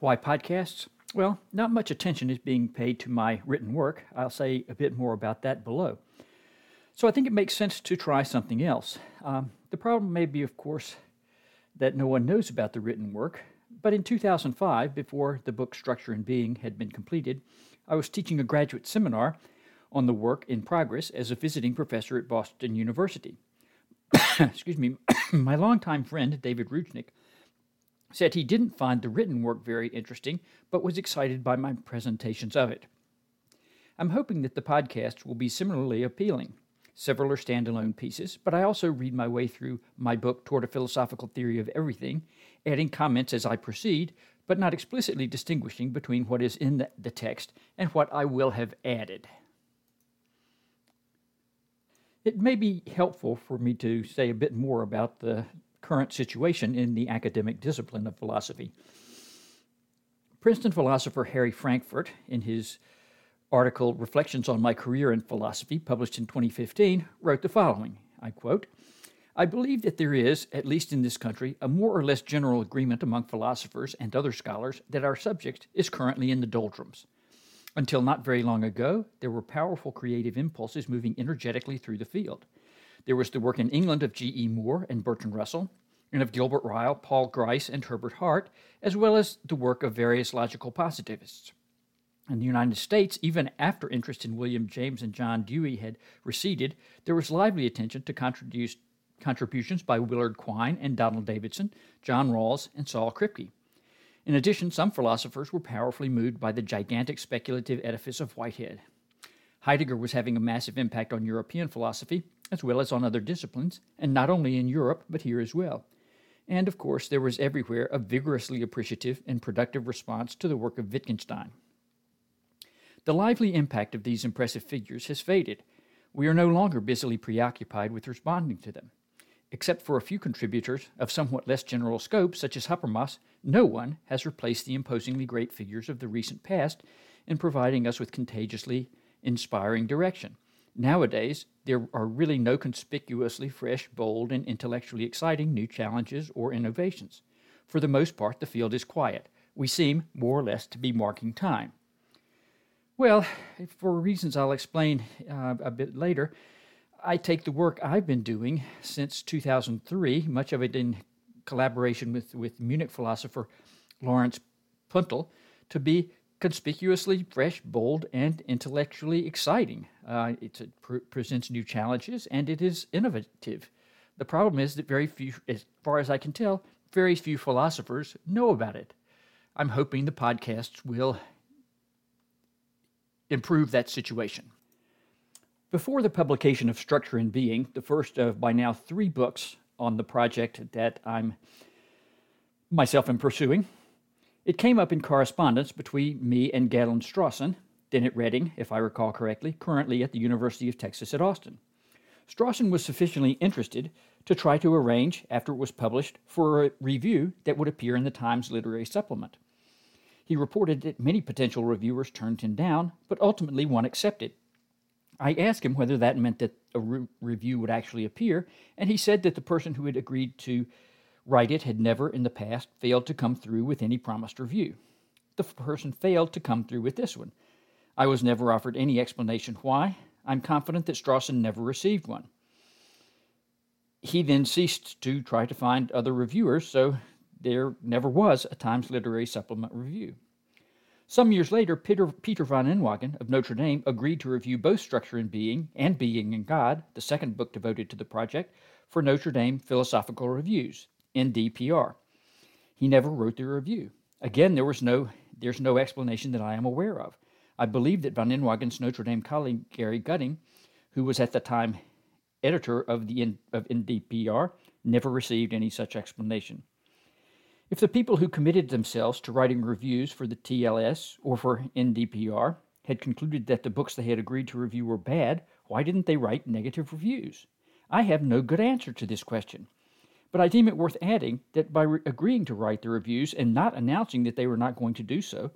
Why podcasts? Well, not much attention is being paid to my written work. I'll say a bit more about that below. So I think it makes sense to try something else. Um, the problem may be, of course, that no one knows about the written work. But in 2005, before the book Structure and Being had been completed, I was teaching a graduate seminar on the work in progress as a visiting professor at Boston University. Excuse me, my longtime friend, David Roochnik, said he didn't find the written work very interesting, but was excited by my presentations of it. I'm hoping that the podcasts will be similarly appealing. Several are standalone pieces, but I also read my way through my book toward a philosophical theory of everything, adding comments as I proceed, but not explicitly distinguishing between what is in the text and what I will have added. It may be helpful for me to say a bit more about the current situation in the academic discipline of philosophy. Princeton philosopher Harry Frankfurt, in his article Reflections on My Career in Philosophy, published in 2015, wrote the following I quote, I believe that there is, at least in this country, a more or less general agreement among philosophers and other scholars that our subject is currently in the doldrums. Until not very long ago, there were powerful creative impulses moving energetically through the field. There was the work in England of G.E. Moore and Bertrand Russell, and of Gilbert Ryle, Paul Grice, and Herbert Hart, as well as the work of various logical positivists. In the United States, even after interest in William James and John Dewey had receded, there was lively attention to contributions by Willard Quine and Donald Davidson, John Rawls, and Saul Kripke. In addition, some philosophers were powerfully moved by the gigantic speculative edifice of Whitehead. Heidegger was having a massive impact on European philosophy, as well as on other disciplines, and not only in Europe, but here as well. And of course, there was everywhere a vigorously appreciative and productive response to the work of Wittgenstein. The lively impact of these impressive figures has faded. We are no longer busily preoccupied with responding to them. Except for a few contributors of somewhat less general scope, such as Habermas, no one has replaced the imposingly great figures of the recent past in providing us with contagiously inspiring direction. Nowadays, there are really no conspicuously fresh, bold, and intellectually exciting new challenges or innovations. For the most part, the field is quiet. We seem, more or less, to be marking time. Well, for reasons I'll explain uh, a bit later, I take the work I've been doing since 2003, much of it in collaboration with, with Munich philosopher Lorenz Puntel, to be conspicuously fresh, bold, and intellectually exciting. Uh, it pr- presents new challenges and it is innovative. The problem is that very few, as far as I can tell, very few philosophers know about it. I'm hoping the podcasts will improve that situation. Before the publication of Structure and Being, the first of by now three books on the project that I'm myself am pursuing, it came up in correspondence between me and Galen Strawson, then at Reading, if I recall correctly, currently at the University of Texas at Austin. Strawson was sufficiently interested to try to arrange, after it was published, for a review that would appear in the Times Literary Supplement. He reported that many potential reviewers turned him down, but ultimately one accepted. I asked him whether that meant that a re- review would actually appear, and he said that the person who had agreed to write it had never in the past failed to come through with any promised review. The person failed to come through with this one. I was never offered any explanation why. I'm confident that Strawson never received one. He then ceased to try to find other reviewers, so there never was a Times Literary Supplement review. Some years later, Peter, Peter van Inwagen of Notre Dame agreed to review both Structure and Being and Being and God, the second book devoted to the project, for Notre Dame Philosophical Reviews, NDPR. He never wrote the review. Again, there was no, there's no explanation that I am aware of. I believe that van Inwagen's Notre Dame colleague Gary Gutting, who was at the time editor of the of NDPR, never received any such explanation. If the people who committed themselves to writing reviews for the TLS or for NDPR had concluded that the books they had agreed to review were bad, why didn't they write negative reviews? I have no good answer to this question. But I deem it worth adding that by re- agreeing to write the reviews and not announcing that they were not going to do so,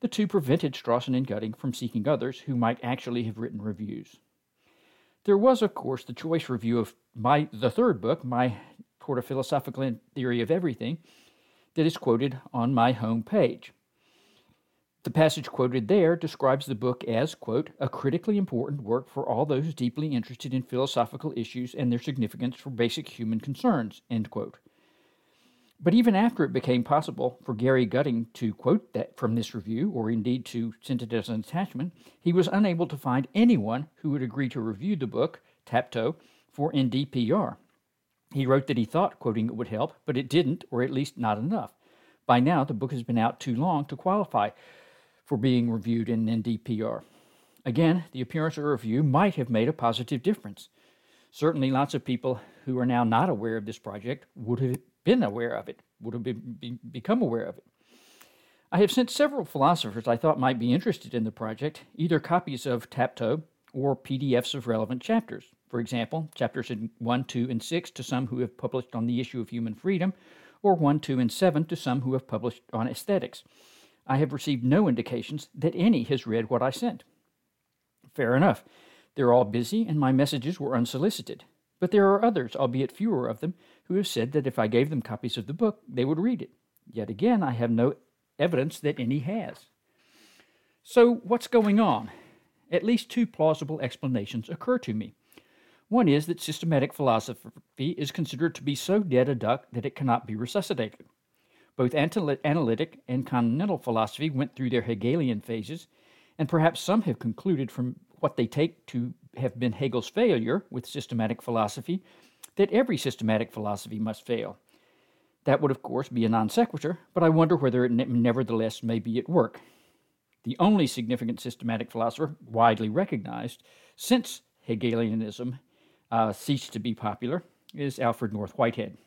the two prevented Strawson and Gutting from seeking others who might actually have written reviews. There was, of course, the choice review of my the third book, my Toward a Philosophical Theory of Everything, that is quoted on my home page. The passage quoted there describes the book as, quote, a critically important work for all those deeply interested in philosophical issues and their significance for basic human concerns, end quote. But even after it became possible for Gary Gutting to quote that from this review, or indeed to send it as an attachment, he was unable to find anyone who would agree to review the book, Tapto, for NDPR. He wrote that he thought quoting it would help, but it didn't, or at least not enough. By now, the book has been out too long to qualify for being reviewed in NDPR. Again, the appearance of review might have made a positive difference. Certainly, lots of people who are now not aware of this project would have been aware of it, would have been, be, become aware of it. I have sent several philosophers I thought might be interested in the project either copies of Tapto or PDFs of relevant chapters. For example, chapters 1, 2, and 6 to some who have published on the issue of human freedom, or 1, 2, and 7 to some who have published on aesthetics. I have received no indications that any has read what I sent. Fair enough. They're all busy, and my messages were unsolicited. But there are others, albeit fewer of them, who have said that if I gave them copies of the book, they would read it. Yet again, I have no evidence that any has. So, what's going on? At least two plausible explanations occur to me. One is that systematic philosophy is considered to be so dead a duck that it cannot be resuscitated. Both analytic and continental philosophy went through their Hegelian phases, and perhaps some have concluded from what they take to have been Hegel's failure with systematic philosophy that every systematic philosophy must fail. That would, of course, be a non sequitur, but I wonder whether it nevertheless may be at work. The only significant systematic philosopher widely recognized since Hegelianism uh, ceased to be popular is Alfred North Whitehead.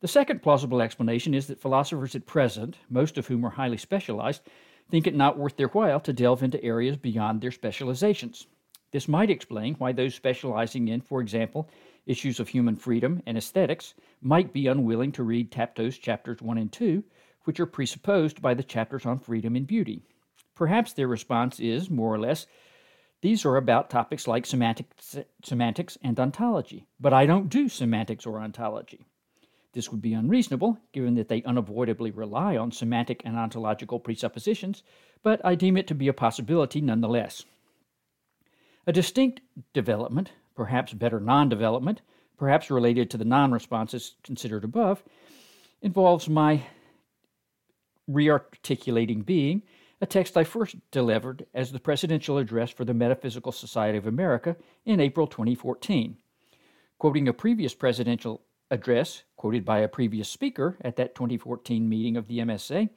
The second plausible explanation is that philosophers at present, most of whom are highly specialized, think it not worth their while to delve into areas beyond their specializations. This might explain why those specializing in, for example, issues of human freedom and aesthetics might be unwilling to read Tapto's chapters 1 and 2, which are presupposed by the chapters on freedom and beauty. Perhaps their response is, more or less, these are about topics like semantics, semantics and ontology, but I don't do semantics or ontology. This would be unreasonable, given that they unavoidably rely on semantic and ontological presuppositions, but I deem it to be a possibility nonetheless. A distinct development, perhaps better non development, perhaps related to the non responses considered above, involves my rearticulating being a text I first delivered as the presidential address for the Metaphysical Society of America in April 2014. Quoting a previous presidential address, quoted by a previous speaker at that 2014 meeting of the MSA,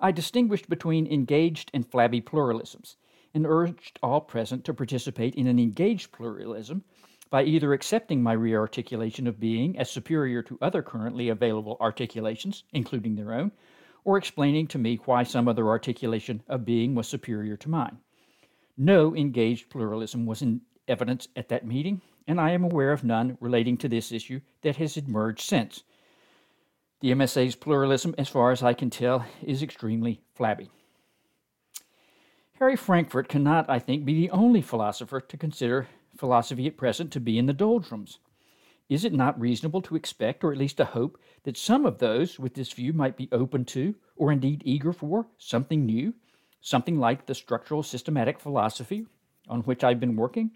I distinguished between engaged and flabby pluralisms and urged all present to participate in an engaged pluralism by either accepting my rearticulation of being as superior to other currently available articulations, including their own, or explaining to me why some other articulation of being was superior to mine. No engaged pluralism was in evidence at that meeting, and I am aware of none relating to this issue that has emerged since. The MSA's pluralism, as far as I can tell, is extremely flabby. Harry Frankfurt cannot, I think, be the only philosopher to consider philosophy at present to be in the doldrums. Is it not reasonable to expect, or at least to hope, that some of those with this view might be open to, or indeed eager for, something new, something like the structural systematic philosophy on which I've been working?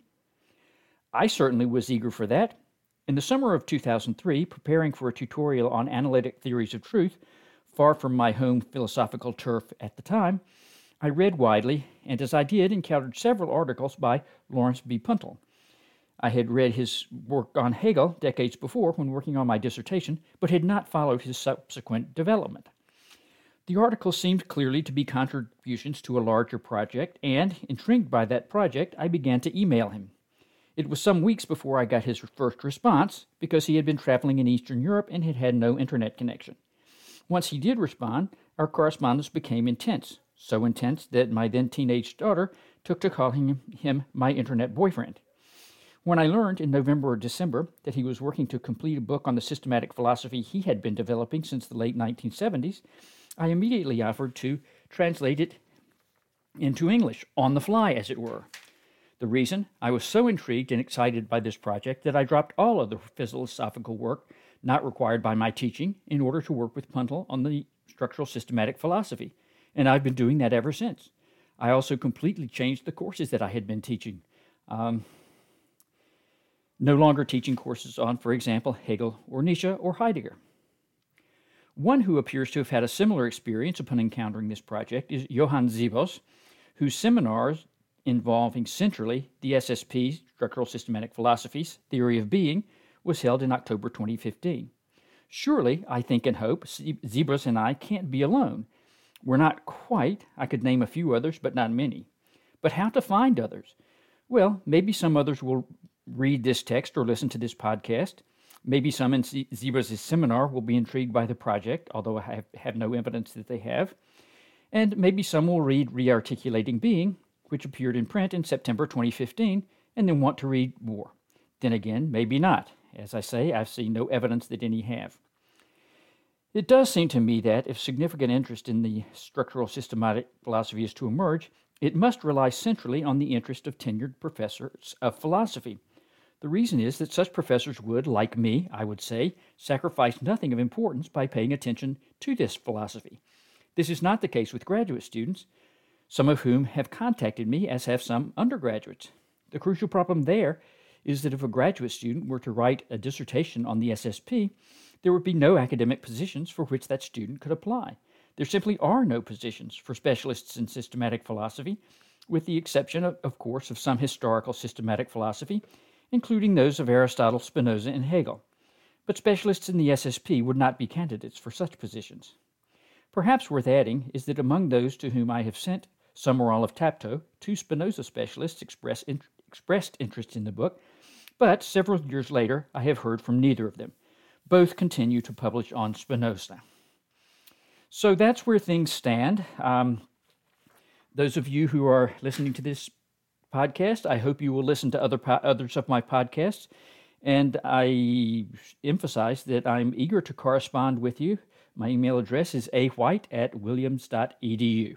I certainly was eager for that. In the summer of 2003, preparing for a tutorial on analytic theories of truth, far from my home philosophical turf at the time, I read widely, and as I did, encountered several articles by Lorenz B. Puntel. I had read his work on Hegel decades before when working on my dissertation, but had not followed his subsequent development. The article seemed clearly to be contributions to a larger project, and, intrigued by that project, I began to email him. It was some weeks before I got his first response, because he had been traveling in Eastern Europe and had had no internet connection. Once he did respond, our correspondence became intense, so intense that my then teenage daughter took to calling him my internet boyfriend. When I learned in November or December that he was working to complete a book on the systematic philosophy he had been developing since the late 1970s, I immediately offered to translate it into English, on the fly, as it were. The reason I was so intrigued and excited by this project that I dropped all of the philosophical work not required by my teaching in order to work with Puntel on the structural systematic philosophy, and I've been doing that ever since. I also completely changed the courses that I had been teaching. Um, no longer teaching courses on, for example, Hegel or Nietzsche or Heidegger. One who appears to have had a similar experience upon encountering this project is Johan Siebers, whose seminars involving centrally the SSP, Structural Systematic Philosophies, Theory of Being, was held in October 2015. Surely, I think and hope, Siebers and I can't be alone. We're not quite, I could name a few others, but not many. But how to find others? Well, maybe some others will read this text or listen to this podcast. Maybe some in Siebers' seminar will be intrigued by the project, although I have, have no evidence that they have. And maybe some will read Rearticulating Being, which appeared in print in September 2015, and then want to read more. Then again, maybe not. As I say, I've seen no evidence that any have. It does seem to me that if significant interest in the structural systematic philosophy is to emerge, it must rely centrally on the interest of tenured professors of philosophy. The reason is that such professors would, like me, I would say, sacrifice nothing of importance by paying attention to this philosophy. This is not the case with graduate students, some of whom have contacted me, as have some undergraduates. The crucial problem there is that if a graduate student were to write a dissertation on the SSP, there would be no academic positions for which that student could apply. There simply are no positions for specialists in systematic philosophy, with the exception, of, of course, of some historical systematic philosophy, including those of Aristotle, Spinoza, and Hegel. But specialists in the SSP would not be candidates for such positions. Perhaps worth adding is that among those to whom I have sent some or all of Tapto, two Spinoza specialists express in, expressed interest in the book, but several years later I have heard from neither of them. Both continue to publish on Spinoza. So that's where things stand. Um, those of you who are listening to this podcast, I hope you will listen to other po- others of my podcasts. And I emphasize that I'm eager to correspond with you. My email address is awhite at williams.edu.